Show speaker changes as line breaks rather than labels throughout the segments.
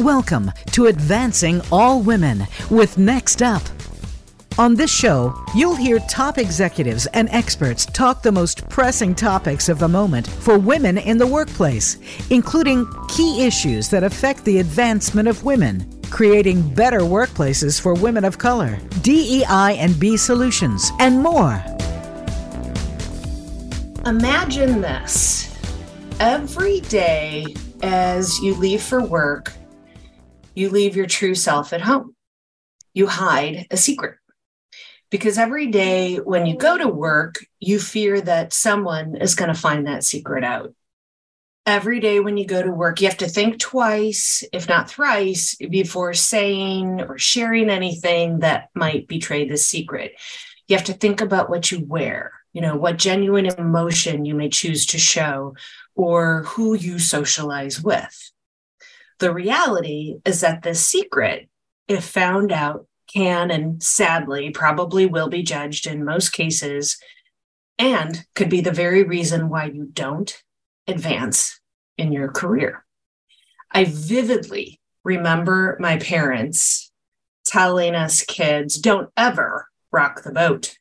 Welcome to Advancing All Women with Next Up. On this show, you'll hear top executives and experts talk the most pressing topics of the moment for women in the workplace, including key issues that affect the advancement of women, creating better workplaces for women of color, DEI and B solutions, and more.
Imagine this every day as you leave for work, you leave your true self at home. You hide a secret. Because every day when you go to work, you fear that someone is going to find that secret out. Every day when you go to work, you have to think twice, if not thrice, before saying or sharing anything that might betray the secret. You have to think about what you wear, you know, what genuine emotion you may choose to show, or who you socialize with. The reality is that this secret, if found out, can and sadly probably will be judged in most cases and could be the very reason why you don't advance in your career. I vividly remember my parents telling us kids, don't ever rock the boat.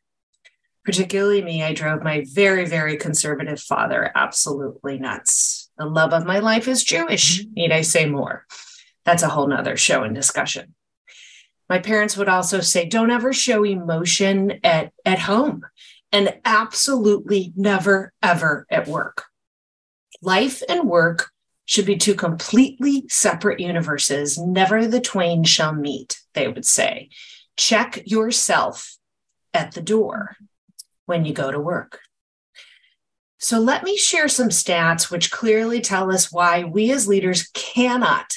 Particularly me, I drove my very, very conservative father absolutely nuts. The love of my life is Jewish. Mm-hmm. Need I say more? That's a whole nother show and discussion. My parents would also say, don't ever show emotion at, at home and absolutely never, ever at work. Life and work should be two completely separate universes. Never the twain shall meet, they would say. Check yourself at the door when you go to work. So let me share some stats which clearly tell us why we as leaders cannot,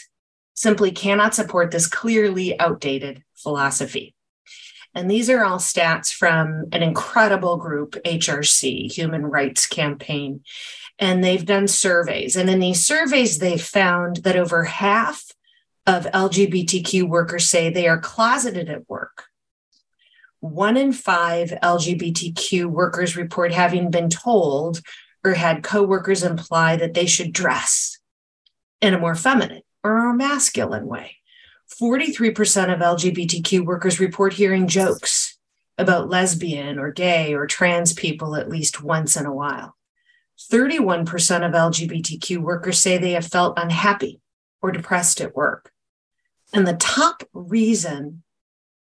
simply cannot support this clearly outdated philosophy. And these are all stats from an incredible group, HRC, Human Rights Campaign. And they've done surveys. And in these surveys, they found that over half of LGBTQ workers say they are closeted at work one in five LGBTQ workers report having been told or had coworkers imply that they should dress in a more feminine or a masculine way. 43% of LGBTQ workers report hearing jokes about lesbian or gay or trans people at least once in a while. 31% of LGBTQ workers say they have felt unhappy or depressed at work. And the top reason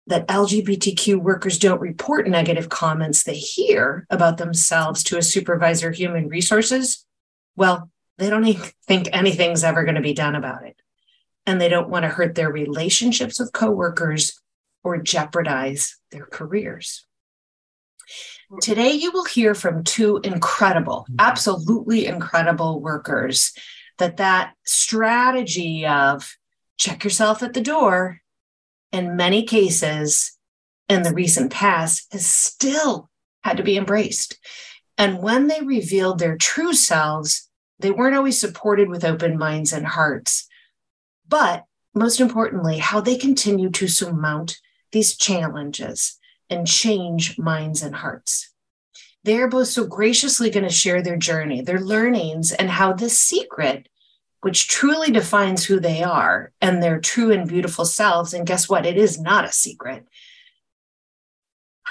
that LGBTQ workers don't report negative comments they hear about themselves to a supervisor human resources, well, they don't even think anything's ever going to be done about it. And they don't want to hurt their relationships with coworkers or jeopardize their careers. Today, you will hear from two incredible, mm-hmm. absolutely incredible workers that that strategy of check yourself at the door in many cases in the recent past has still had to be embraced. And when they revealed their true selves, they weren't always supported with open minds and hearts. But most importantly, how they continue to surmount these challenges and change minds and hearts. They are both so graciously going to share their journey, their learnings, and how this secret which truly defines who they are and their true and beautiful selves. And guess what? It is not a secret.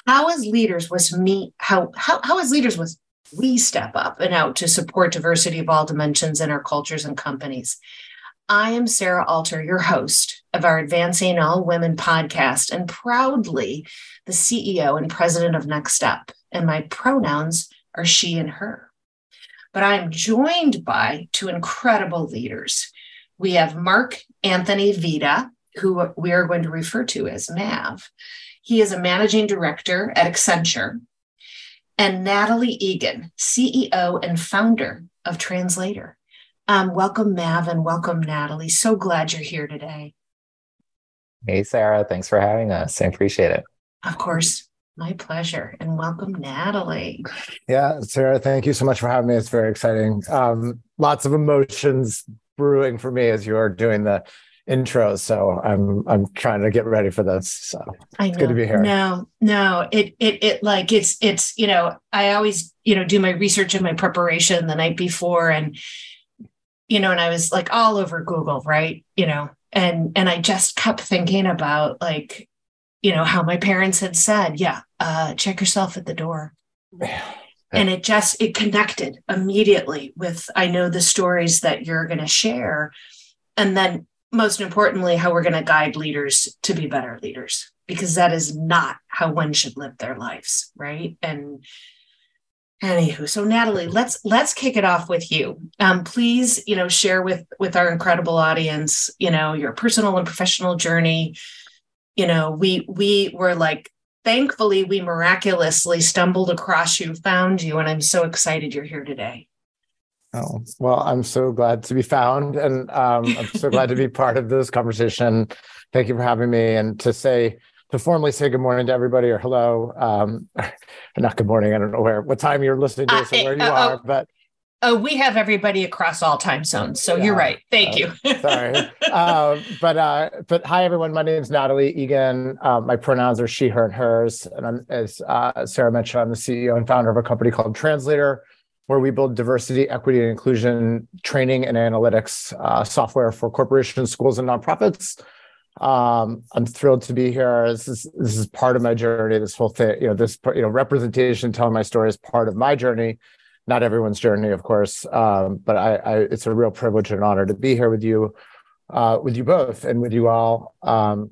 How as leaders was me, how, how, how as leaders was we step up and out to support diversity of all dimensions in our cultures and companies. I am Sarah Alter, your host of our Advancing All Women podcast, and proudly the CEO and president of Next Up. And my pronouns are she and her but I am joined by two incredible leaders. We have Mark Anthony Vita, who we are going to refer to as Mav. He is a managing director at Accenture, and Natalie Egan, CEO and founder of Translator. Um, welcome, Mav, and welcome, Natalie. So glad you're here today.
Hey, Sarah. Thanks for having us. I appreciate it.
Of course. My pleasure. And welcome, Natalie.
Yeah, Sarah, thank you so much for having me. It's very exciting. Um, lots of emotions brewing for me as you're doing the intro. So I'm I'm trying to get ready for this. So
I
it's good to be here.
No, no, it it it like it's it's you know, I always, you know, do my research and my preparation the night before and you know, and I was like all over Google, right? You know, and and i just kept thinking about like you know how my parents had said yeah uh check yourself at the door. And it just it connected immediately with i know the stories that you're going to share. And then most importantly how we're going to guide leaders to be better leaders because that is not how one should live their lives right? And anywho so natalie let's let's kick it off with you. Um, please you know share with with our incredible audience you know your personal and professional journey you know we we were like thankfully we miraculously stumbled across you found you and i'm so excited you're here today.
Oh well i'm so glad to be found and um, i'm so glad to be part of this conversation. Thank you for having me and to say to formally say good morning to everybody or hello um, not good morning i don't know where what time you're listening to this uh, or where you uh, are oh, but
Oh, we have everybody across all time zones. So yeah, you're right. Thank uh, you.
sorry. Um, but uh, but hi everyone. My name is Natalie Egan. Uh, my pronouns are she, her, and hers. And I'm, as uh, Sarah mentioned, I'm the CEO and founder of a company called Translator, where we build diversity, equity, and inclusion training and analytics uh, software for corporations, schools, and nonprofits. Um, I'm thrilled to be here. This is this is part of my journey. This whole thing, you know, this you know, representation, telling my story is part of my journey not everyone's journey, of course, um, but I, I, it's a real privilege and honor to be here with you, uh, with you both, and with you all. Um,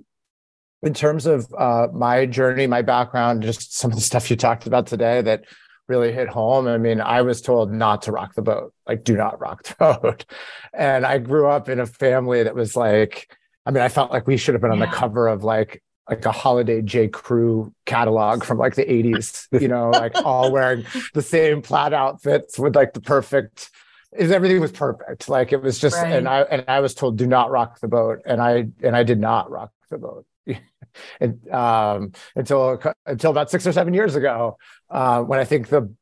in terms of uh, my journey, my background, just some of the stuff you talked about today that really hit home. I mean, I was told not to rock the boat, like do not rock the boat, and I grew up in a family that was like. I mean, I felt like we should have been on the cover of like like a holiday J. Crew catalog from like the 80s, you know, like all wearing the same plaid outfits with like the perfect is everything was perfect. Like it was just right. and I and I was told do not rock the boat. And I and I did not rock the boat. and um until until about six or seven years ago, uh, when I think the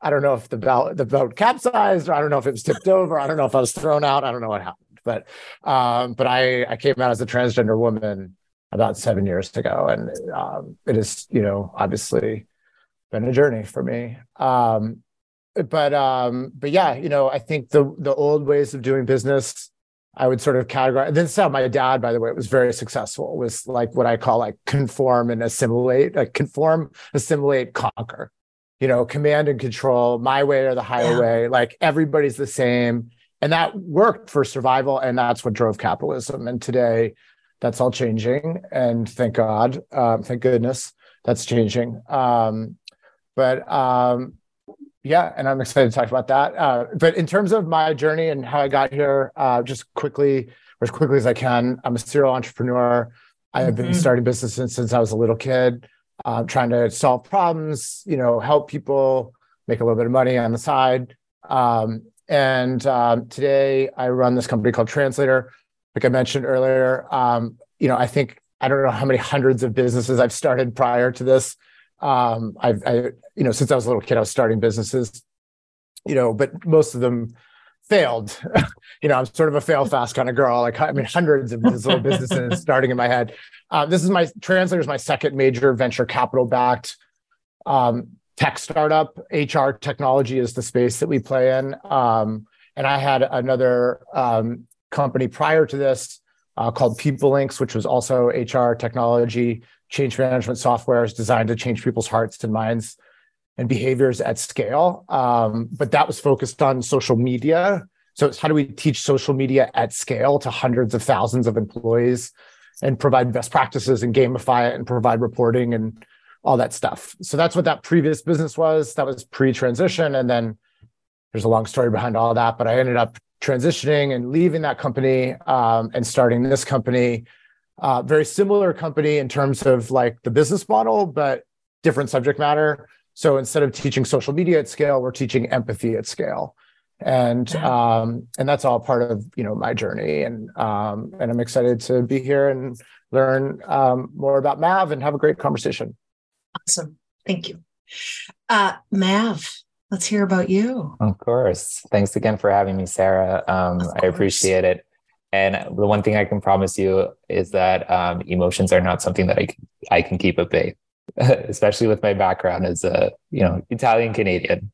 I don't know if the boat the boat capsized or I don't know if it was tipped over. I don't know if I was thrown out. I don't know what happened. But um, but I I came out as a transgender woman about seven years ago, and um, it is you know obviously been a journey for me. Um, but um, but yeah, you know, I think the the old ways of doing business, I would sort of categorize. This is how my dad, by the way, was very successful. Was like what I call like conform and assimilate, like conform, assimilate, conquer. You know, command and control, my way or the highway. Yeah. Like everybody's the same, and that worked for survival, and that's what drove capitalism. And today, that's all changing and thank god um, thank goodness that's changing. Um, but um, yeah and i'm excited to talk about that. Uh, but in terms of my journey and how i got here uh, just quickly or as quickly as i can i'm a serial entrepreneur. I have mm-hmm. been starting businesses since i was a little kid uh, trying to solve problems you know help people make a little bit of money on the side. Um, and um, today i run this company called translator like I mentioned earlier, um, you know, I think I don't know how many hundreds of businesses I've started prior to this. Um, I've, I, you know, since I was a little kid, I was starting businesses, you know, but most of them failed. you know, I'm sort of a fail fast kind of girl. Like, I mean, hundreds of these little businesses starting in my head. Uh, this is my translator is my second major venture capital backed um, tech startup. HR technology is the space that we play in. Um, and I had another um, company prior to this uh, called PeopleLinx, which was also HR technology, change management software is designed to change people's hearts and minds and behaviors at scale. Um, but that was focused on social media. So it's how do we teach social media at scale to hundreds of thousands of employees and provide best practices and gamify it and provide reporting and all that stuff. So that's what that previous business was. That was pre-transition. And then there's a long story behind all that, but I ended up transitioning and leaving that company um, and starting this company. Uh, very similar company in terms of like the business model, but different subject matter. So instead of teaching social media at scale, we're teaching empathy at scale, and um, and that's all part of you know my journey. And um, and I'm excited to be here and learn um, more about Mav and have a great conversation.
Awesome, thank you, uh, Mav. Let's hear about you.
Of course. Thanks again for having me, Sarah. Um, I appreciate it. And the one thing I can promise you is that um, emotions are not something that I can, I can keep at bay, especially with my background as a you know Italian Canadian.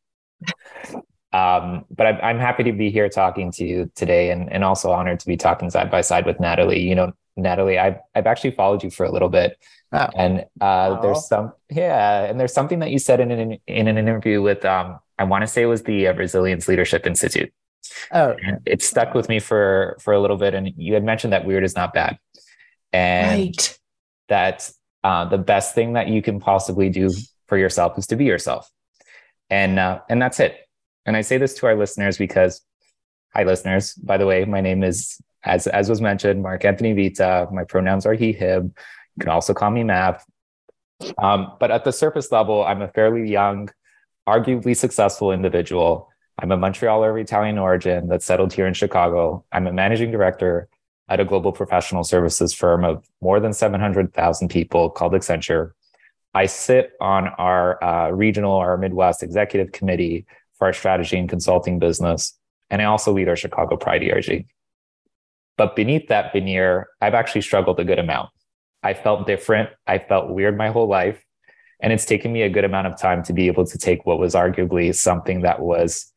Um, but I'm, I'm happy to be here talking to you today and, and also honored to be talking side by side with Natalie. You know, Natalie, I've, I've actually followed you for a little bit. Oh. And uh, there's some, yeah, and there's something that you said in an, in an interview with, um, I want to say it was the uh, Resilience Leadership Institute. Oh, and it stuck with me for for a little bit. And you had mentioned that weird is not bad, and right. that uh, the best thing that you can possibly do for yourself is to be yourself, and uh, and that's it. And I say this to our listeners because, hi, listeners. By the way, my name is as as was mentioned, Mark Anthony Vita. My pronouns are he him. You can also call me Mav. Um, but at the surface level, I'm a fairly young, arguably successful individual I'm a Montrealer of Italian origin that settled here in Chicago. I'm a managing director at a global professional services firm of more than 700,000 people called Accenture. I sit on our uh, regional, our Midwest executive committee for our strategy and consulting business. And I also lead our Chicago Pride ERG. But beneath that veneer, I've actually struggled a good amount. I felt different. I felt weird my whole life. And it's taken me a good amount of time to be able to take what was arguably something that was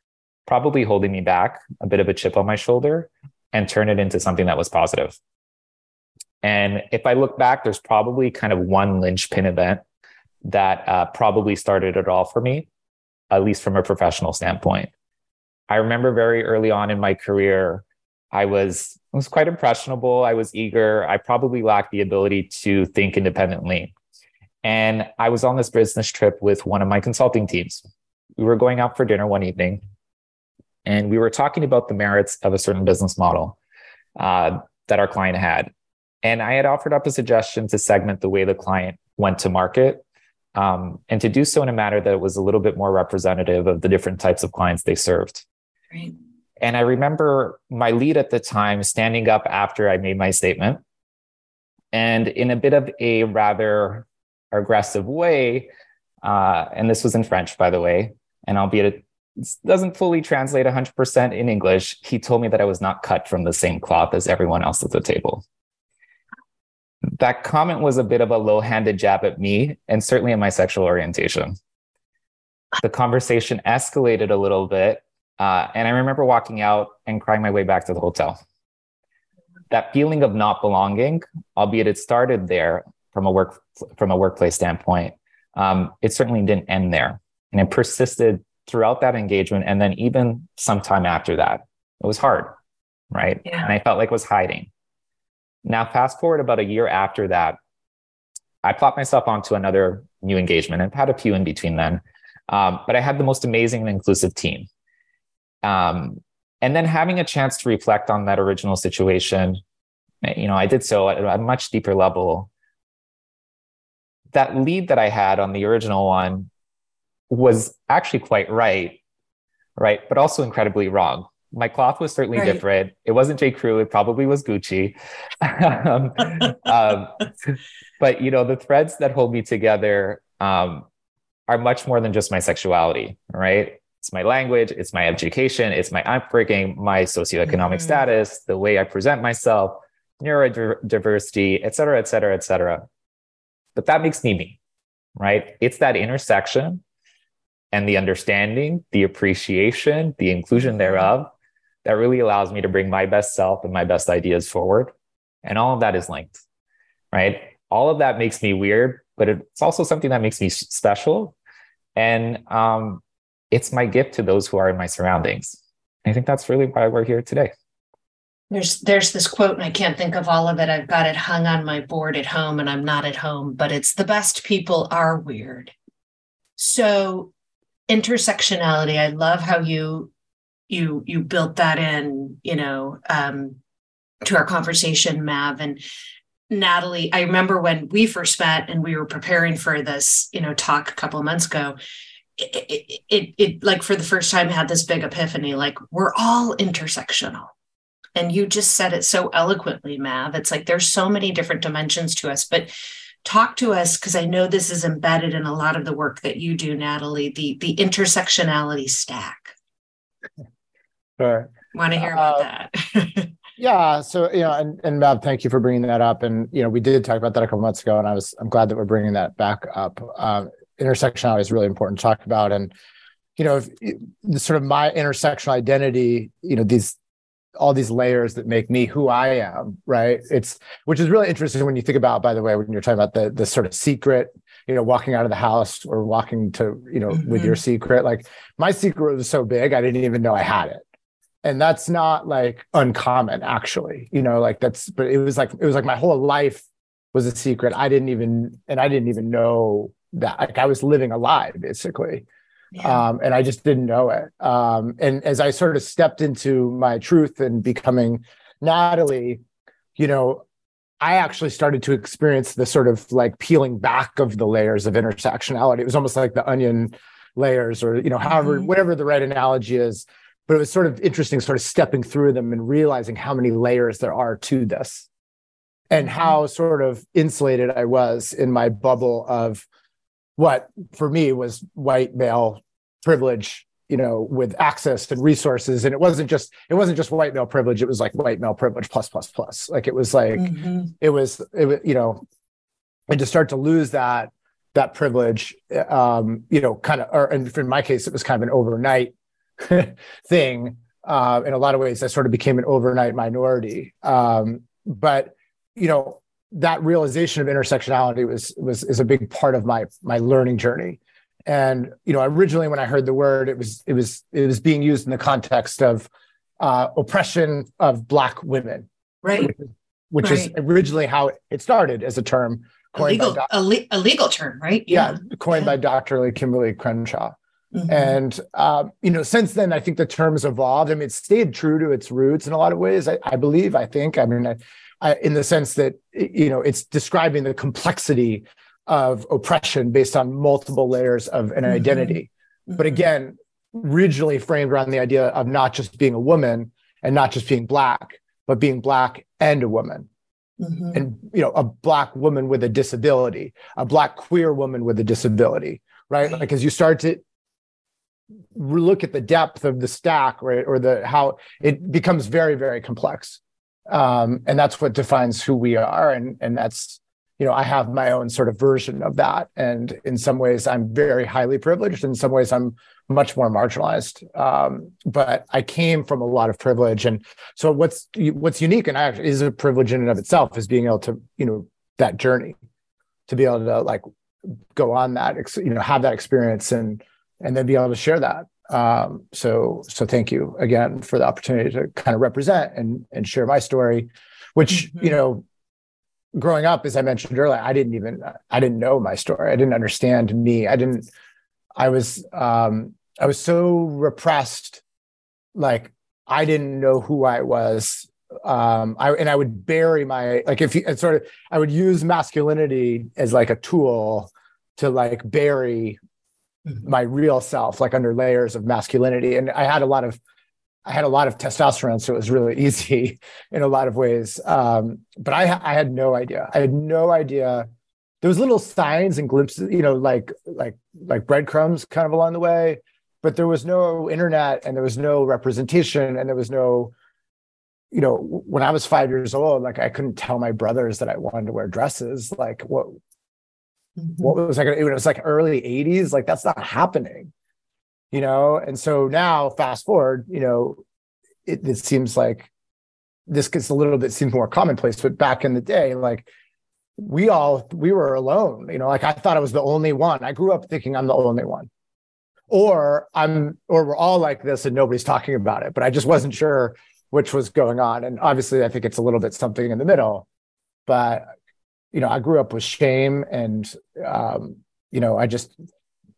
probably holding me back, a bit of a chip on my shoulder, and turn it into something that was positive. And if I look back, there's probably kind of one linchpin event that uh, probably started it all for me, at least from a professional standpoint. I remember very early on in my career, I was I was quite impressionable. I was eager. I probably lacked the ability to think independently. And I was on this business trip with one of my consulting teams. We were going out for dinner one evening, and we were talking about the merits of a certain business model uh, that our client had. And I had offered up a suggestion to segment the way the client went to market um, and to do so in a manner that was a little bit more representative of the different types of clients they served. Right. And I remember my lead at the time standing up after I made my statement. And in a bit of a rather aggressive way, uh, and this was in French, by the way, and albeit it doesn't fully translate 100% in English. He told me that I was not cut from the same cloth as everyone else at the table. That comment was a bit of a low handed jab at me and certainly at my sexual orientation. The conversation escalated a little bit. Uh, and I remember walking out and crying my way back to the hotel. That feeling of not belonging, albeit it started there from a work from a workplace standpoint, um, it certainly didn't end there, and it persisted throughout that engagement and then even sometime after that. It was hard right? Yeah. and i felt like I was hiding. Now fast forward about a year after that i plopped myself onto another new engagement i've had a few in between then. Um, but i had the most amazing and inclusive team um, and then having a chance to reflect on that original situation you know i did so at a much deeper level that lead that i had on the original one was actually quite right, right, but also incredibly wrong. My cloth was certainly right. different. It wasn't J. Crew. It probably was Gucci. um, um, but you know, the threads that hold me together um, are much more than just my sexuality, right? It's my language, it's my education, it's my upbringing, my socioeconomic mm-hmm. status, the way I present myself, neurodiversity, et cetera, et cetera, et cetera. But that makes me me, right? It's that intersection and the understanding, the appreciation, the inclusion thereof that really allows me to bring my best self and my best ideas forward. And all of that is linked, right? All of that makes me weird, but it's also something that makes me special. And um, it's my gift to those who are in my surroundings. I think that's really why we're here today.
There's there's this quote, and I can't think of all of it. I've got it hung on my board at home, and I'm not at home, but it's the best people are weird. So intersectionality i love how you you you built that in you know um to our conversation mav and natalie i remember when we first met and we were preparing for this you know talk a couple of months ago it, it, it, like for the first time had this big epiphany like we're all intersectional. And you just said it so eloquently mav. It's like there's so many different dimensions to us but talk to us because i know this is embedded in a lot of the work that you do natalie the the intersectionality stack.
Sure
want to hear about uh, that?
yeah so you know and, and Mav, thank you for bringing that up. And you know we did talk about that a couple months ago and i was i'm glad that we're bringing that back up. Um, intersectionality is really important to talk about and you know, if, the sort of my intersectional identity, you know, these all these layers that make me who I am, right? It's which is really interesting when you think about, by the way, when you're talking about the the sort of secret, you know, walking out of the house or walking to, you know, mm-hmm. with your mm-hmm. secret. Like my secret was so big, I didn't even know I had it. And that's not like uncommon, actually. You know, like that's but it was like it was like my whole life was a secret. I didn't even and I didn't even know that like I was living a lie, basically. Yeah. Um, and I just didn't know it. Um, and as I sort of stepped into my truth and becoming Natalie, you know, I actually started to experience the sort of like peeling back of the layers of intersectionality. It was almost like the onion layers, or you know, however, mm-hmm. whatever the right analogy is. But it was sort of interesting, sort of stepping through them and realizing how many layers there are to this, and mm-hmm. how sort of insulated I was in my bubble of what for me was white male privilege you know with access and resources. And it wasn't just it wasn't just white male privilege. It was like white male privilege plus plus plus. Like it was like mm-hmm. it was it was you know and to start to lose that that privilege um you know kind of or and in my case it was kind of an overnight thing. Uh in a lot of ways i sort of became an overnight minority. Um but you know that realization of intersectionality was was is a big part of my my learning journey. And you know originally when i heard the word it was it was it was being used in the context of uh, oppression of black women.
Right.
Which, which right. is originally how it started as a term
coined a legal, by a, a legal term right?
Yeah, yeah. coined yeah. by dr kimberly crenshaw. Mm-hmm. and uh, you know since then i think the term's evolved. I mean it stayed true to its roots in a lot of ways i, I believe i think. I mean I, in the sense that you know it's describing the complexity of oppression based on multiple layers of an mm-hmm. identity. Mm-hmm. But again, originally framed around the idea of not just being a woman and not just being black, but being black and a woman. Mm-hmm. And you know, a black woman with a disability, a black queer woman with a disability, right? right. Like as you start to look at the depth of the stack, right, or the how it becomes very, very complex um, and that's what defines who we are. And and that's you know i have my own sort of version of that. And in some ways i'm very highly privileged. In some ways i'm much more marginalized. Um, but i came from a lot of privilege. And so what's what's unique and actually is a privilege in and of itself is being able to you know that journey to be able to like go on that you know have that experience and and then be able to share that um, so so thank you again for the opportunity to kind of represent and and share my story, which mm-hmm. you know, growing up, as I mentioned earlier, I didn't even I didn't know my story. I didn't understand me. I didn't. I was um, I was so repressed, like I didn't know who I was. Um, I and I would bury my like if you sort of I would use masculinity as like a tool to like bury. My real self, like under layers of masculinity. And I had a lot of I had a lot of testosterone, so it was really easy in a lot of ways. Um, but I, I had no idea. I had no idea. There was little signs and glimpses, you know, like like like breadcrumbs kind of along the way, but there was no internet and there was no representation and there was no, you know, when I was five years old, like I couldn't tell my brothers that I wanted to wear dresses. Like what Mm-hmm. What was like it was like early 80s, like that's not happening, you know. And so now, fast forward, you know, it, it seems like this gets a little bit seems more commonplace, but back in the day, like we all we were alone, you know, like I thought I was the only one. I grew up thinking I'm the only one. Or I'm or we're all like this and nobody's talking about it, but I just wasn't sure which was going on. And obviously I think it's a little bit something in the middle. But you know, I grew up with shame and, um, you know, I just,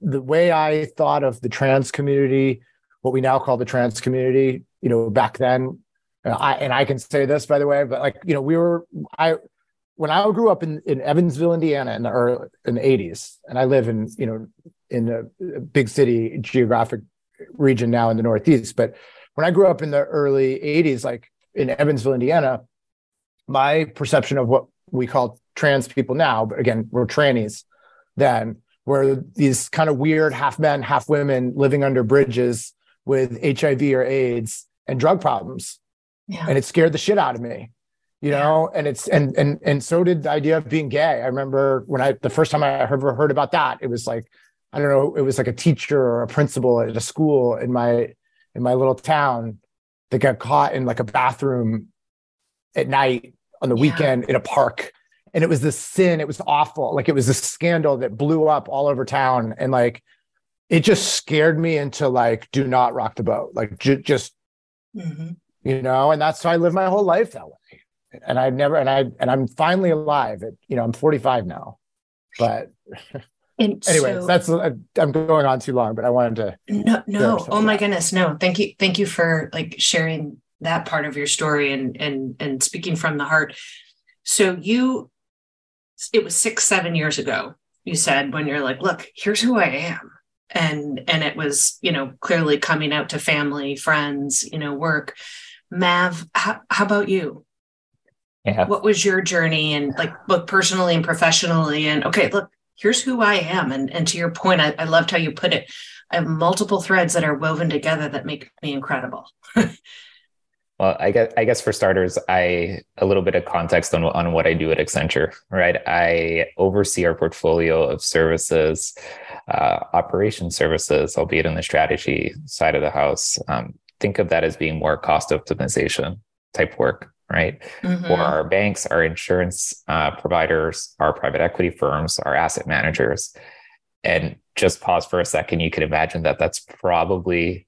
the way I thought of the trans community, what we now call the trans community, you know, back then, I, and I can say this by the way, but like, you know, we were, I, when I grew up in, in Evansville, Indiana in the early, in the 80s, and I live in, you know, in a big city geographic region now in the Northeast, but when I grew up in the early 80s, like in Evansville, Indiana, my perception of what we call trans people now, but again, we're trannies then, were these kind of weird half men, half women living under bridges with HIV or AIDS and drug problems. Yeah. And it scared the shit out of me. You know, yeah. and it's and and and so did the idea of being gay. I remember when I the first time I ever heard about that, it was like I don't know, it was like a teacher or a principal at a school in my in my little town that got caught in like a bathroom at night on the yeah. weekend in a park. And it was this sin. It was awful. Like it was a scandal that blew up all over town. And like it just scared me into like, do not rock the boat. Like j- just, mm-hmm. you know, and that's how I live my whole life that way. And i've never, and I, and I'm finally alive at, you know, I'm 45 now, but And anyway, so, that's uh, I'm going on too long, but I wanted to.
No, no. Oh my goodness, no. Thank you, thank you for like sharing that part of your story and and and speaking from the heart. So you, it was six, seven years ago. You said when you're like, look, here's who I am, and and it was you know clearly coming out to family, friends, you know, work. Mav, how, how about you?
Yeah.
What was your journey and like both personally and professionally? And okay, look, here's who I am. And, and to your point, I, I loved how you put it. I have multiple threads that are woven together that make me incredible.
well, I guess I guess for starters, I a little bit of context on on what I do at Accenture. Right, I oversee our portfolio of services, uh, operation services, albeit in the strategy side of the house. Um, think of that as being more cost optimization type work right? Mm-hmm. For our banks, our insurance uh, providers, our private equity firms, our asset managers. And just pause for a second. You can imagine that that's probably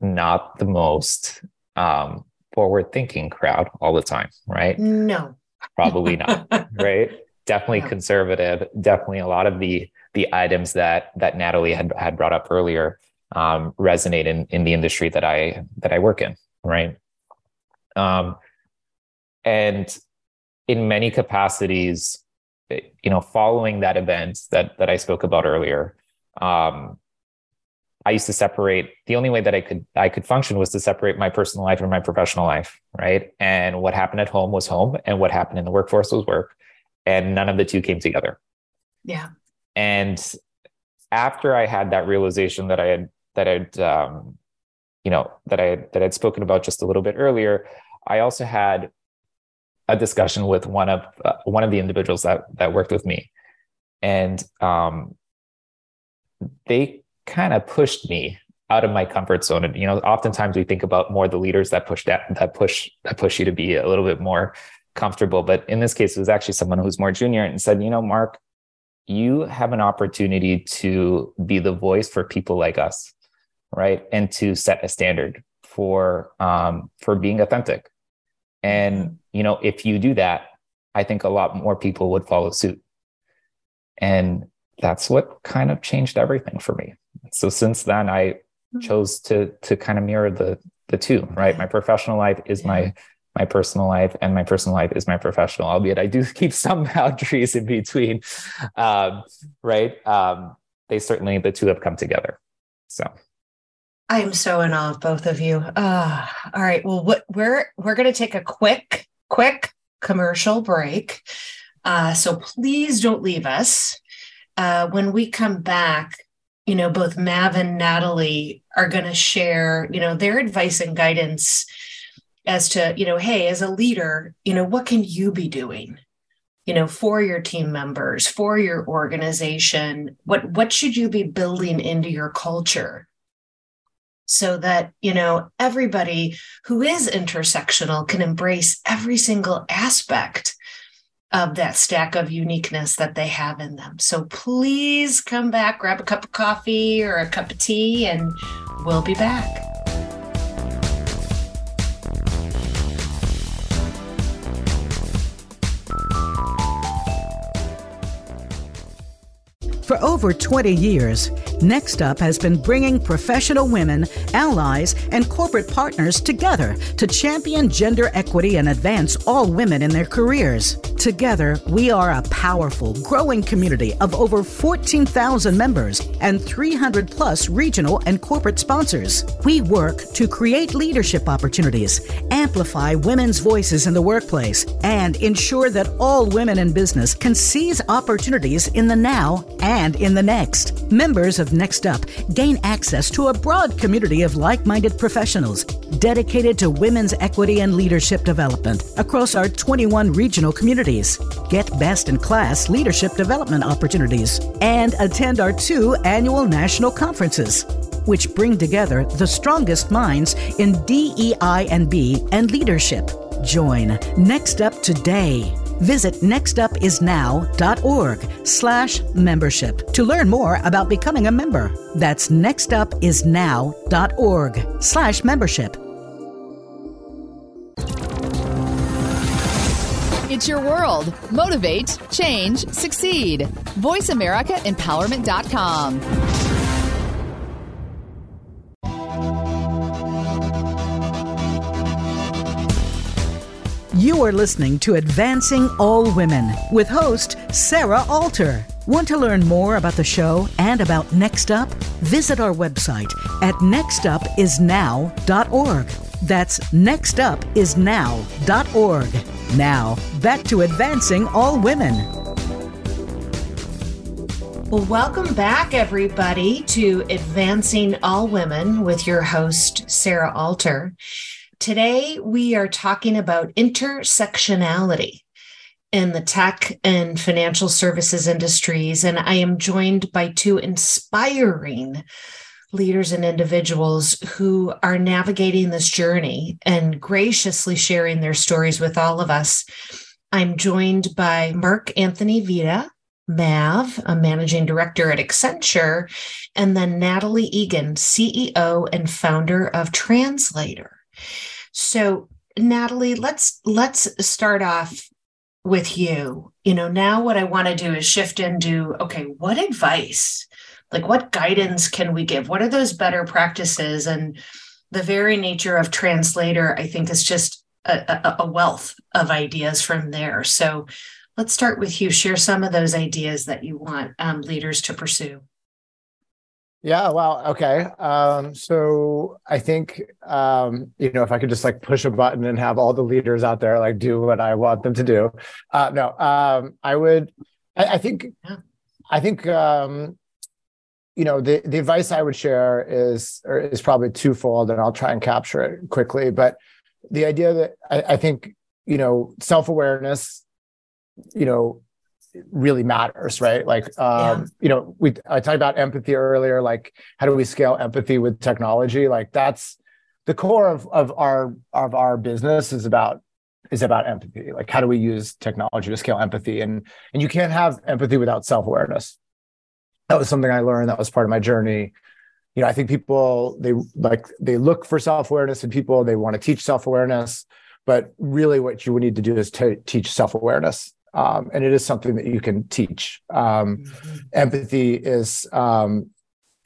not the most um, forward thinking crowd all the time, right?
No.
Probably not, right? Definitely no. conservative. Definitely a lot of the the items that that Natalie had had brought up earlier um, resonate in in the industry that I that I work in, right? Um, and in many capacities you know following that event that that i spoke about earlier um, i used to separate the only way that i could i could function was to separate my personal life from my professional life right? And what happened at home was home and what happened in the workforce was work and none of the two came together.
Yeah.
And after i had that realization that i had that i'd um, you know that i that i'd spoken about just a little bit earlier i also had a discussion with one of uh, one of the individuals that that worked with me, and um, they kind of pushed me out of my comfort zone. And you know, oftentimes we think about more the leaders that push that that push that push you to be a little bit more comfortable. But in this case, it was actually someone who's more junior and said, you know, Mark, you have an opportunity to be the voice for people like us, right? And to set a standard for um, for being authentic and, you know, if you do that, I think a lot more people would follow suit. And that's what kind of changed everything for me. So since then I hmm. chose to to kind of mirror the the two, right? My professional life is my my personal life and my personal life is my professional, albeit I do keep some boundaries in between. Um, right. Um, they certainly the two have come together. So
I am so in awe of both of you. Uh, all right. Well, what, we're we're going to take a quick, quick commercial break. Uh, so please don't leave us. Uh, when we come back, you know, both Mav and Natalie are going to share, you know, their advice and guidance as to, you know, hey, as a leader, you know, what can you be doing? you know for your team members for your organization what what should you be building into your culture so that you know everybody who is intersectional can embrace every single aspect of that stack of uniqueness that they have in them. So please come back grab a cup of coffee or a cup of tea and we'll be back.
For over 20 years, Next Up has been bringing professional women, allies, and corporate partners together to champion gender equity and advance all women in their careers. Together, we are a powerful, growing community of over 14,000 members and 300 plus regional and corporate sponsors. We work to create leadership opportunities, amplify women's voices in the workplace, and ensure that all women in business can seize opportunities in the now and in the next. Members of Next Up, gain access to a broad community of like minded professionals dedicated to women's equity and leadership development across our 21 regional communities. Get best in class leadership development opportunities and attend our two annual national conferences which bring together the strongest minds in DEI and B and leadership. Join Next Up today. Visit nextupisnow.org slash membership to learn more about becoming a member. That's nextupisnow.org slash membership.
It's your world. Motivate, change, succeed. VoiceAmericaEmpowerment.com.
You are listening to Advancing All Women with host Sarah Alter. Want to learn more about the show and about Next Up? Visit our website at nextupisnow.org. That's nextupisnow.org. Now, back to Advancing All Women.
Well, welcome back, everybody, to Advancing All Women with your host, Sarah Alter. Today, we are talking about intersectionality in the tech and financial services industries. And I am joined by two inspiring leaders and individuals who are navigating this journey and graciously sharing their stories with all of us. I'm joined by Mark Anthony Vita, Mav, a managing director at Accenture, and then Natalie Egan, CEO and founder of Translator. So, Natalie, let's let's start off with you. You know, now what I want to do is shift into okay, what advice, like what guidance can we give? What are those better practices? And the very nature of translator, I think, is just a, a wealth of ideas from there. So let's start with you. Share some of those ideas that you want um, leaders to pursue.
Yeah, well, okay. Um, so I think um, you know if I could just like push a button and have all the leaders out there like do what I want them to do. Uh, no, um, I would. I, I think. I think um, you know the the advice I would share is is probably twofold, and I'll try and capture it quickly. But the idea that I, I think you know self awareness, you know really matters, right? Like, um, yeah. you know, we I talked about empathy earlier. Like, how do we scale empathy with technology? Like, that's the core of of our of our business is about is about empathy. Like, how do we use technology to scale empathy? And and you can't have empathy without self awareness. That was something I learned. That was part of my journey. You know, I think people they like they look for self awareness in people. They want to teach self awareness, but really, what you would need to do is to teach self awareness um, and it is something that you can teach. Um, mm-hmm. Empathy is, um,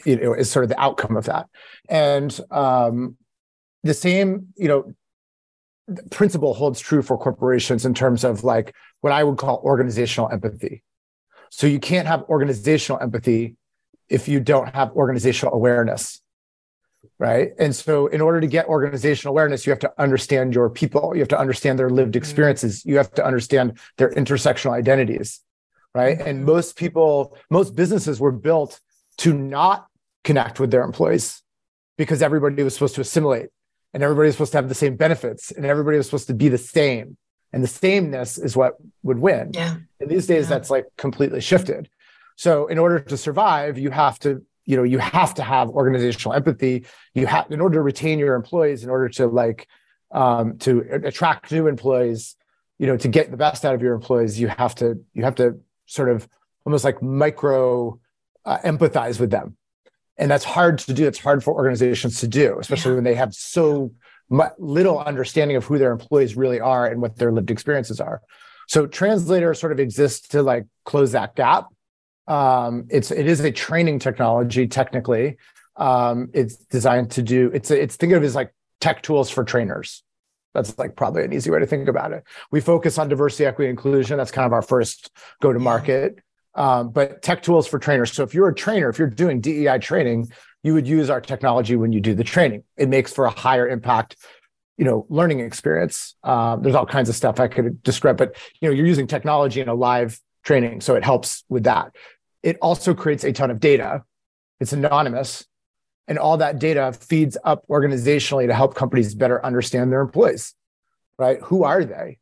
you know, is sort of the outcome of that, and um, the same, you know, principle holds true for corporations in terms of like what I would call organizational empathy. So you can't have organizational empathy if you don't have organizational awareness right? And so in order to get organizational awareness you have to understand your people. You have to understand their lived mm-hmm. experiences. You have to understand their intersectional identities right? And mm-hmm. most people most businesses were built to not connect with their employees because everybody was supposed to assimilate and everybody was supposed to have the same benefits and everybody was supposed to be the same. And the sameness is what would win.
Yeah.
And these days yeah. that's like completely shifted. So in order to survive you have to you know you have to have organizational empathy. You have in order to retain your employees in order to like um, to attract new employees you know to get the best out of your employees you have to you have to sort of almost like micro uh, empathize with them. And that's hard to do. It's hard for organizations to do especially yeah. when they have so much, little understanding of who their employees really are and what their lived experiences are. So translator sort of exists to like close that gap um, it's it is a training technology technically. Um, it's designed to do it's it's think of it as like tech tools for trainers. That's like probably an easy way to think about it. We focus on diversity, equity, inclusion. That's kind of our first go to market. Um, but tech tools for trainers. So if you're a trainer, if you're doing DEI training, you would use our technology when you do the training. It makes for a higher impact, you know, learning experience. Um, there's all kinds of stuff I could describe, but you know, you're using technology in a live training, so it helps with that. It also creates a ton of data. it's anonymous. And all that data feeds up organizationally to help companies better understand their employees, right? Who are they?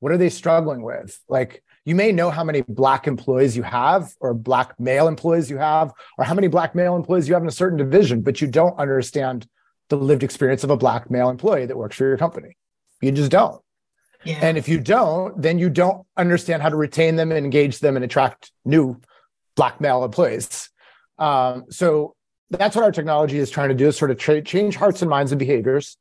What are they struggling with? Like, you may know how many black employees you have or black male employees you have or how many black male employees you have in a certain division but you don't understand the lived experience of a black male employee that works for your company you just don't yeah. and if you don't then you don't understand how to retain them and engage them and attract new black male employees um, so that's what our technology is trying to do is sort of tra- change hearts and minds and behaviors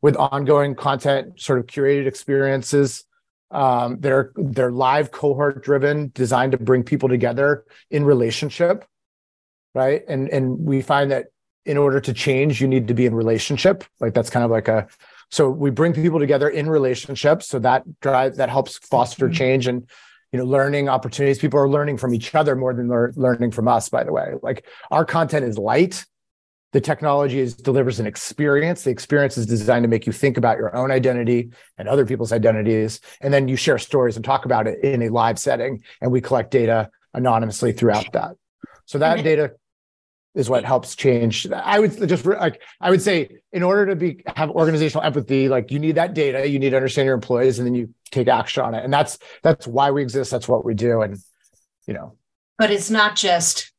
with ongoing content sort of curated experiences um, they're they're live cohort driven, designed to bring people together in relationship, right? And and we find that in order to change, you need to be in relationship. Like that's kind of like a so we bring people together in relationships. So that drive that helps foster mm-hmm. change and you know learning opportunities. People are learning from each other more than they're learning from us. By the way, like our content is light the technology is delivers an experience the experience is designed to make you think about your own identity and other people's identities and then you share stories and talk about it in a live setting and we collect data anonymously throughout that so that data is what helps change i would just like i would say in order to be have organizational empathy like you need that data you need to understand your employees and then you take action on it and that's that's why we exist that's what we do and you know
but it's not just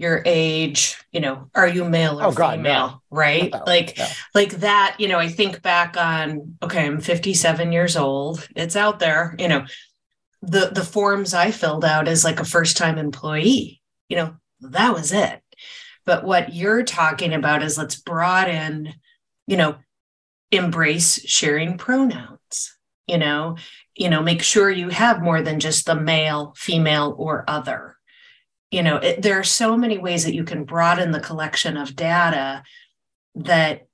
your age, you know, are you male or oh, God, female, no. right? No, like no. like that, you know, I think back on okay, I'm 57 years old. It's out there, you know. The the forms I filled out as like a first-time employee, you know, that was it. But what you're talking about is let's broaden, you know, embrace sharing pronouns, you know, you know, make sure you have more than just the male, female, or other. You know it, there are so many ways that you can broaden the collection of data that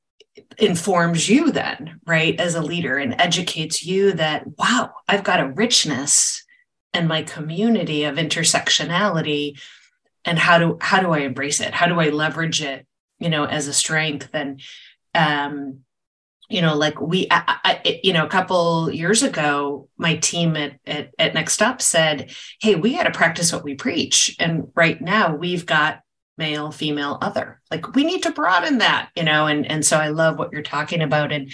informs you then right as a leader and educates you that wow i've got a richness in my community of intersectionality and how do how do i embrace it? How do i leverage it you know as a strength? And um you know like we I, I, you know a couple years ago my team at, at, at next up said hey we got to practice what we preach. And right now we've got male female other. Like we need to broaden that you know and and so i love what you're talking about. And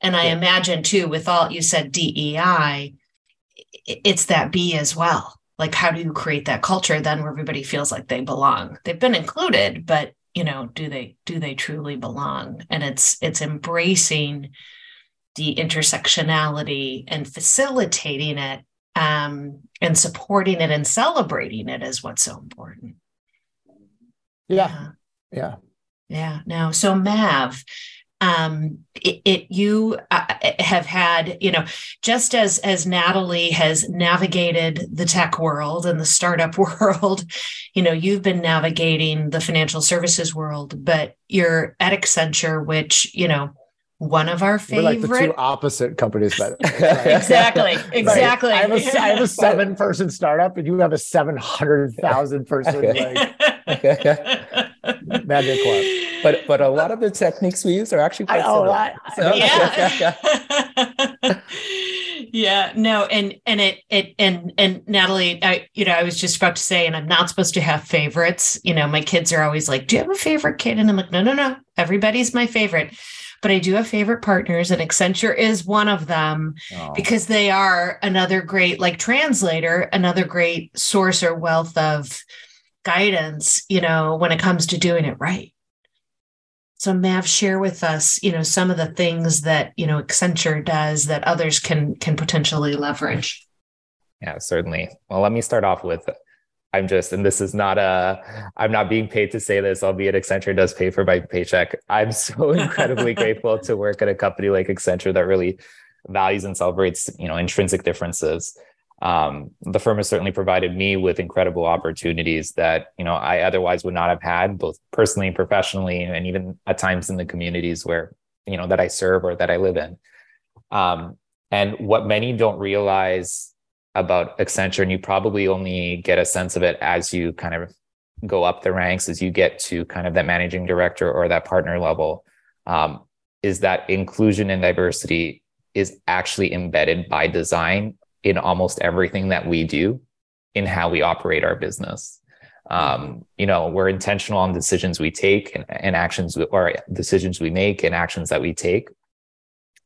and i imagine too with all you said dei it's that b as well like how do you create that culture then where everybody feels like they belong? They've been included but you know do they do they truly belong? And it's it's embracing the intersectionality and facilitating it um, and supporting it and celebrating it is what's so important.
Yeah. Yeah.
Yeah. Now so mav um, it, it you uh, have had you know just as as natalie has navigated the tech world and the startup world you know you've been navigating the financial services world but you're at accenture which you know one of our favorite.
We're like the two opposite companies,
but exactly, exactly.
I have a I have a seven person startup, and you have a seven hundred thousand person like magic club.
But but a lot of the techniques we use are actually quite similar. I, so,
yeah. yeah no and and it it and and natalie i you know i was just about to say and i'm not supposed to have favorites you know my kids are always like do you have a favorite kid and i'm like no no no everybody's my favorite but I do have favorite partners, and Accenture is one of them oh. because they are another great, like translator, another great source or wealth of guidance, you know, when it comes to doing it right. So Mav, share with us, you know, some of the things that, you know, Accenture does that others can can potentially leverage.
Yeah, certainly. Well, let me start off with I'm just, and this is not a, I'm not being paid to say this, albeit Accenture does pay for my paycheck. I'm so incredibly grateful to work at a company like Accenture that really values and celebrates, you know, intrinsic differences. Um, the firm has certainly provided me with incredible opportunities that, you know, I otherwise would not have had, both personally and professionally, and even at times in the communities where, you know, that I serve or that I live in. Um, and what many don't realize about Accenture, and you probably only get a sense of it as you kind of go up the ranks, as you get to kind of that managing director or that partner level, um, is that inclusion and diversity is actually embedded by design in almost everything that we do in how we operate our business. Um, you know, we're intentional on decisions we take and, and actions or decisions we make and actions that we take,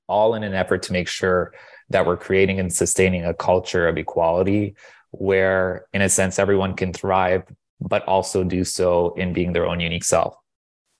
all in an effort to make sure that we're creating and sustaining a culture of equality where, in a sense, everyone can thrive, but also do so in being their own unique self.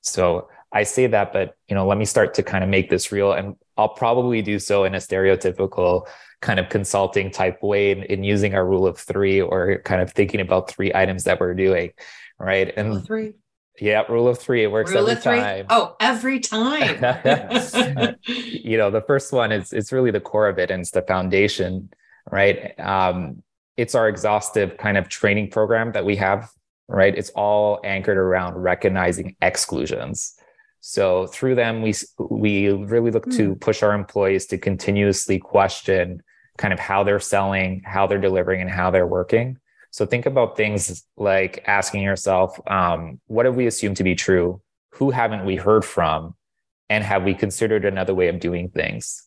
So I say that, but you know, let me start to kind of make this real, and I'll probably do so in a stereotypical kind of consulting type way in, in using our rule of three or kind of thinking about three items that we're doing, right?
And three.
Yeah, rule of three. It works rule every time.
Oh, every time.
you know, the first one is it's really the core of it and it's the foundation, right? Um, it's our exhaustive kind of training program that we have, right? It's all anchored around recognizing exclusions. So through them, we we really look to hmm. push our employees to continuously question kind of how they're selling, how they're delivering, and how they're working. So think about things like asking yourself, um, what have we assumed to be true? Who haven't we heard from? And have we considered another way of doing things?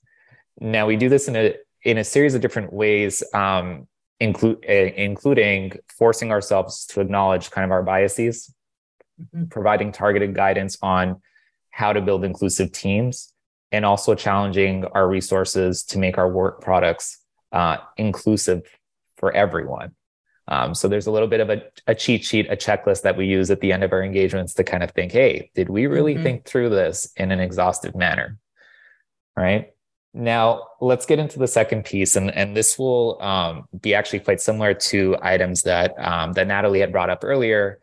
Now we do this in a in a series of different ways, um, include uh, including forcing ourselves to acknowledge kind of our biases, mm-hmm. providing targeted guidance on how to build inclusive teams and also challenging our resources to make our work products uh, inclusive for everyone. Um, so there's a little bit of a, a, cheat sheet, a checklist that we use at the end of our engagements to kind of think, hey, did we really mm-hmm. think through this in an exhaustive manner? Right. Now let's get into the second piece, and and this will um, be actually quite similar to items that um, that Natalie had brought up earlier,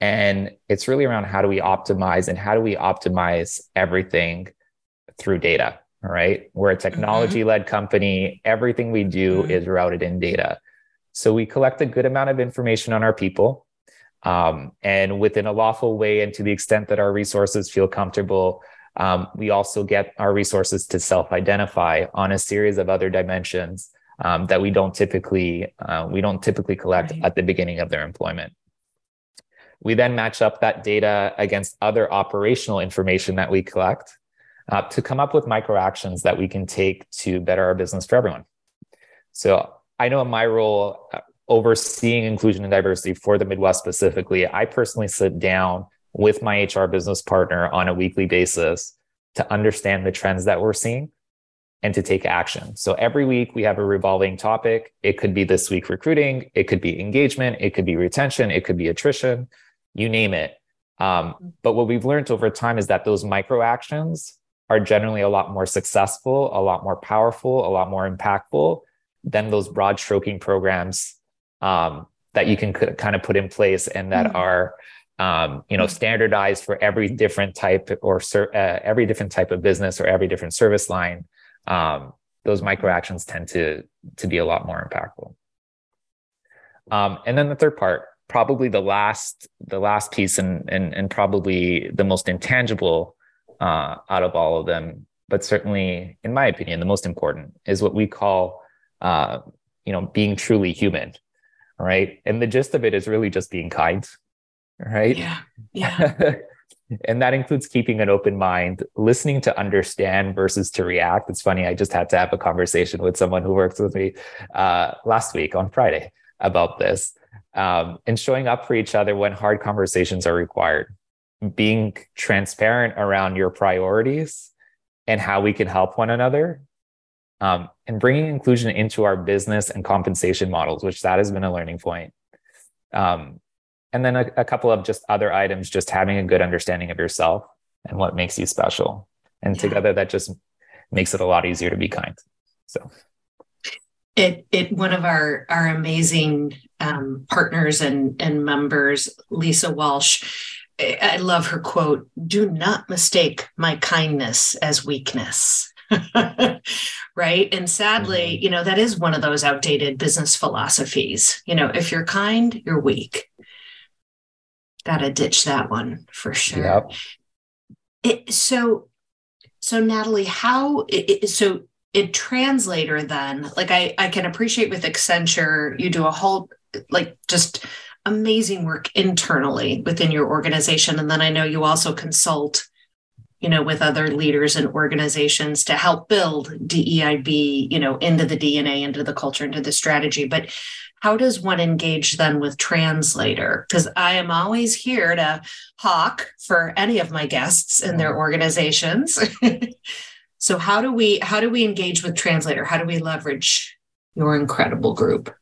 and it's really around how do we optimize and how do we optimize everything through data, right? We're a mm-hmm. technology led company. Everything we do mm-hmm. is rooted in data. So we collect a good amount of information on our people. Um, and within a lawful way, and to the extent that our resources feel comfortable, um, we also get our resources to self identify on a series of other dimensions um, that we don't typically uh, we don't typically collect right. at the beginning of their employment. We then match up that data against other operational information that we collect uh, to come up with micro actions that we can take to better our business for everyone. So I know in my role, uh, overseeing inclusion and diversity for the Midwest specifically, I personally sit down with my HR business partner on a weekly basis to understand the trends that we're seeing and to take action. So every week we have a revolving topic. It could be this week recruiting, it could be engagement, it could be retention, it could be attrition you name it. Um, but what we've learned over time is that those micro actions are generally a lot more successful, a lot more powerful, a lot more impactful than those broad stroking programs um, that you can c- kind of put in place and that mm-hmm. are um, you know standardized for every different type or ser- uh, every different type of business or every different service line. Um, those micro actions tend to to be a lot more impactful. Um, and then the third part probably the last the last piece and and, and probably the most intangible uh, out of all of them. But certainly in my opinion the most important is what we call uh, you know being truly human right? And the gist of it is really just being kind right?
Yeah yeah.
And that includes keeping an open mind listening to understand versus to react. It's funny i just had to have a conversation with someone who works with me uh, last week on friday about this um, and showing up for each other when hard conversations are required, being transparent around your priorities and how we can help one another, um, and bringing inclusion into our business and compensation models, which that has been a learning point. Um, and then a, a couple of just other items, just having a good understanding of yourself and what makes you special. And yeah. together that just makes it a lot easier to be kind. So
it it one of our our amazing um, partners and and members, Lisa Walsh. I love her quote: "Do not mistake my kindness as weakness." right and sadly mm-hmm. you know that is one of those outdated business philosophies you know if you're kind you're weak gotta ditch that one for sure yep. it, so so natalie how it, so in translator then like i i can appreciate with accenture you do a whole like just amazing work internally within your organization and then i know you also consult you know, with other leaders and organizations to help build DEIB, you know, into the DNA, into the culture, into the strategy. But how does one engage then with translator? Because I am always here to hawk for any of my guests in their organizations. so how do we how do we engage with translator? How do we leverage your incredible group?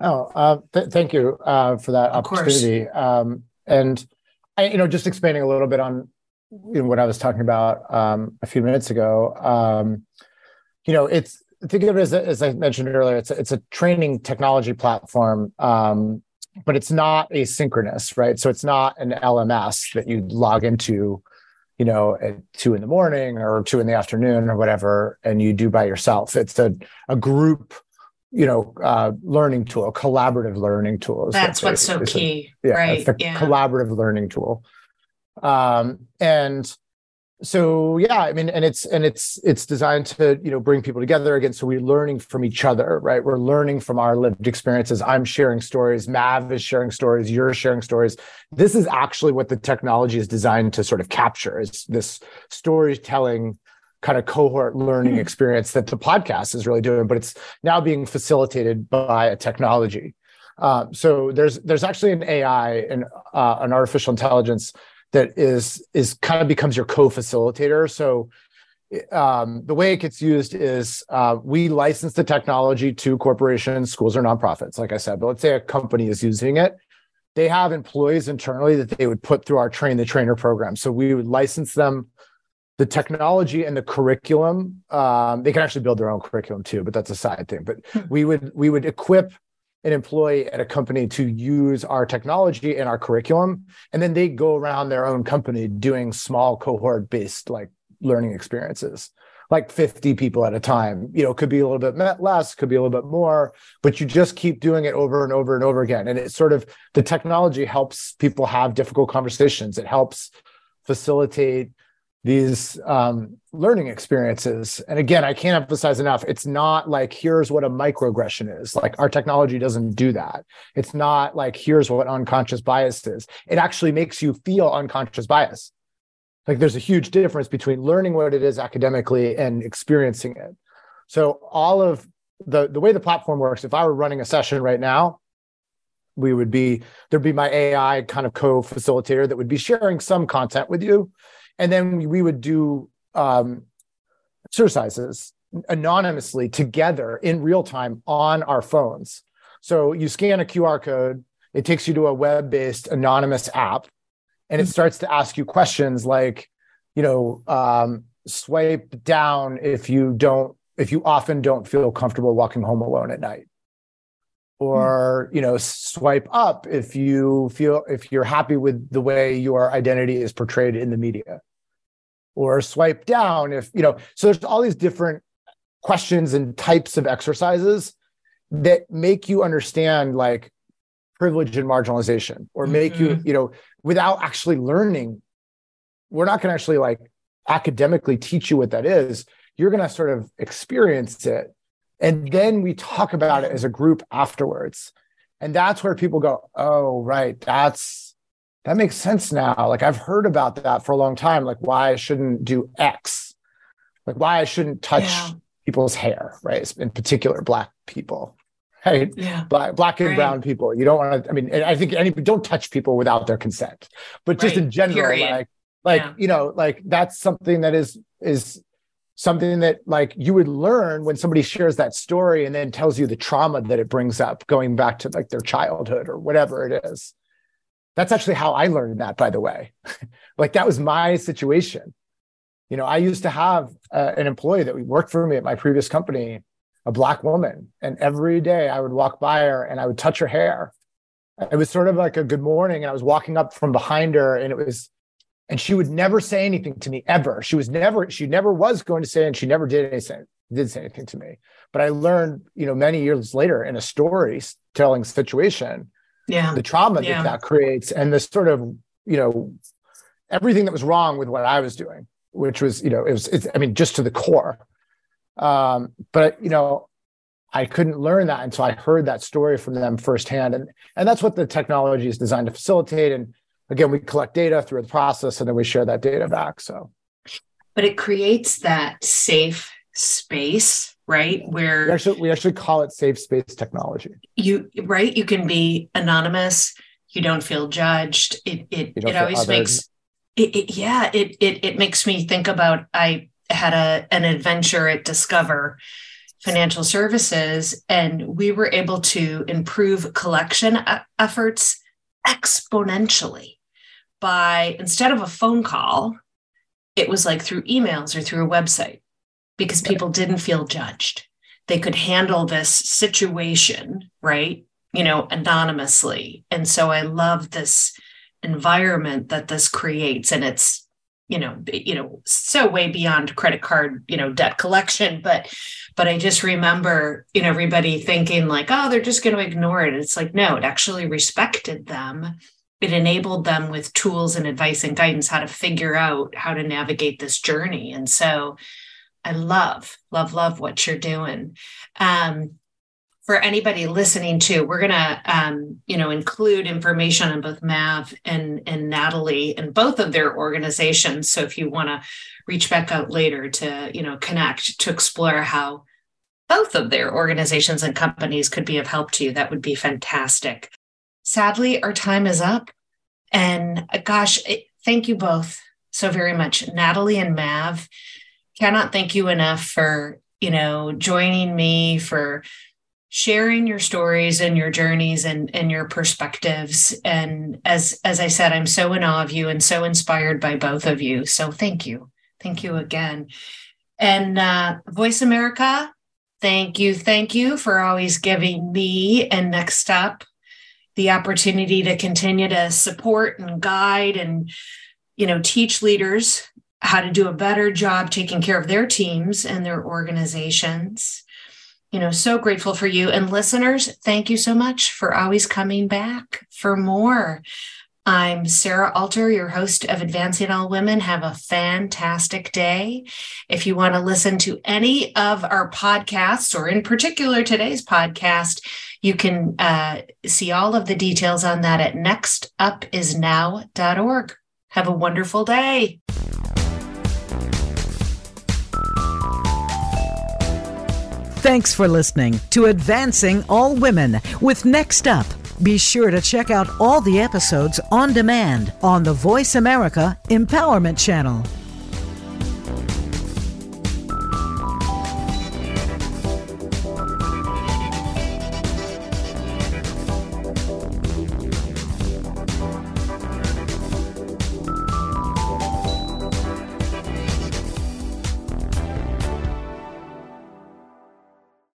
Oh, uh, th- thank you uh, for that of opportunity. Um, and I, you know, just expanding a little bit on you know, what I was talking about um, a few minutes ago. Um, you know, it's think of it as, as I mentioned earlier, it's a, it's a training technology platform, um, but it's not asynchronous, right? So it's not an LMS that you log into, you know, at two in the morning or two in the afternoon or whatever, and you do by yourself. It's a a group you know uh, learning tool collaborative learning tools.
that's what's so key.
A, yeah,
right
a yeah. collaborative learning tool. Um, and so yeah i mean and it's and it's it's designed to you know bring people together. Again so we're learning from each other right? We're learning from our lived experiences. I'm sharing stories. Mav is sharing stories. You're sharing stories. This is actually what the technology is designed to sort of capture is this storytelling kind of cohort learning hmm. experience that the podcast is really doing, but it's now being facilitated by a technology. Uh, so there's there's actually an AI and uh, an artificial intelligence that is is kind of becomes your co-facilitator. So um, the way it gets used is uh, we license the technology to corporations, schools, or nonprofits, like I said. But let's say a company is using it. They have employees internally that they would put through our train the trainer program. So we would license them the technology and the curriculum um, they can actually build their own curriculum too but that's a side thing. But hmm. we would we would equip an employee at a company to use our technology and our curriculum and then they go around their own company doing small cohort based like learning experiences like 50 people at a time. You know could be a little bit less could be a little bit more but you just keep doing it over and over and over again. And it sort of the technology helps people have difficult conversations. It helps facilitate these um, learning experiences. And again, I can't emphasize enough. It's not like here's what a microaggression is. Like our technology doesn't do that. It's not like here's what unconscious bias is. It actually makes you feel unconscious bias. Like there's a huge difference between learning what it is academically and experiencing it. So all of the the way the platform works, if I were running a session right now, we would be there'd be my AI kind of co-facilitator that would be sharing some content with you and then we would do um, exercises anonymously together in real time on our phones. So you scan a QR code, it takes you to a web based anonymous app, and it mm-hmm. starts to ask you questions like, you know, um, swipe down if you don't, if you often don't feel comfortable walking home alone at night. Or, mm. you know, swipe up if you feel, if you're happy with the way your identity is portrayed in the media or swipe down if you know so there's all these different questions and types of exercises that make you understand like privilege and marginalization or make mm-hmm. you you know without actually learning we're not going to actually like academically teach you what that is. You're going to sort of experience it. And then we talk about it as a group afterwards. And that's where people go oh right that's that makes sense now. Like I've heard about that for a long time. Like why I shouldn't do X, like why I shouldn't touch yeah. people's hair, right? In particular, black people, right?
Yeah.
Black, black and right. brown people. You don't want to. I mean, I think any don't touch people without their consent. But just right. in general, Period. like, like yeah. you know, like that's something that is is something that like you would learn when somebody shares that story and then tells you the trauma that it brings up going back to like their childhood or whatever it is that's actually how I learned that, by the way. like that was my situation. You know, I used to have uh, an employee that worked for me at my previous company, a black woman, and every day I would walk by her and I would touch her hair. It was sort of like a good morning, and I was walking up from behind her, and it was, and she would never say anything to me ever. She was never, she never was going to say, and she never did anything, did say anything to me. But I learned, you know, many years later in a storytelling situation
yeah.
the trauma yeah. that that creates and the sort of you know everything that was wrong with what i was doing which was you know it was it's, i mean just to the core. Um but you know i couldn't learn that. Until i heard that story from them firsthand. And and that's what the technology is designed to facilitate. And again we collect data through the process and then we share that data back. So
but it creates that safe space right? Where
we actually, we actually call it safe space technology.
You right? You can be anonymous. You don't feel judged. It it, it always makes it, it, yeah it, it it makes me think about i had a an adventure at discover financial services and we were able to improve collection efforts exponentially by instead of a phone call it was like through emails or through a website because people didn't feel judged. They could handle this situation, right? You know, anonymously. And so I love this environment that this creates. And it's, you know, you know, so way beyond credit card, you know, debt collection. But but I just remember, you know, everybody thinking like, oh, they're just going to ignore it. It's like, no, it actually respected them it enabled them with tools and advice and guidance how to figure out how to navigate this journey. And so I love, love, love what you're doing. Um, for anybody listening to, we're gonna, um, you know, include information on both Mav and and Natalie and both of their organizations. So if you want to reach back out later to, you know, connect to explore how both of their organizations and companies could be of help to you, that would be fantastic. Sadly, our time is up, and uh, gosh, it, thank you both so very much, Natalie and Mav cannot thank you enough for, you know, joining me, for sharing your stories and your journeys and, and your perspectives. And as as I said, I'm so in awe of you and so inspired by both of you. So thank you. Thank you again. And uh, Voice America, thank you. Thank you for always giving me and Next Up the opportunity to continue to support and guide and you know teach leaders how to do a better job taking care of their teams and their organizations. You know, so grateful for you. And listeners, thank you so much for always coming back for more. I'm Sarah Alter, your host of Advancing All Women. Have a fantastic day. If you want to listen to any of our podcasts, or in particular today's podcast, you can uh, see all of the details on that at nextupisnow.org. Have a wonderful day.
Thanks for listening to Advancing All Women with Next Up. Be sure to check out all the episodes on demand on the Voice America Empowerment Channel.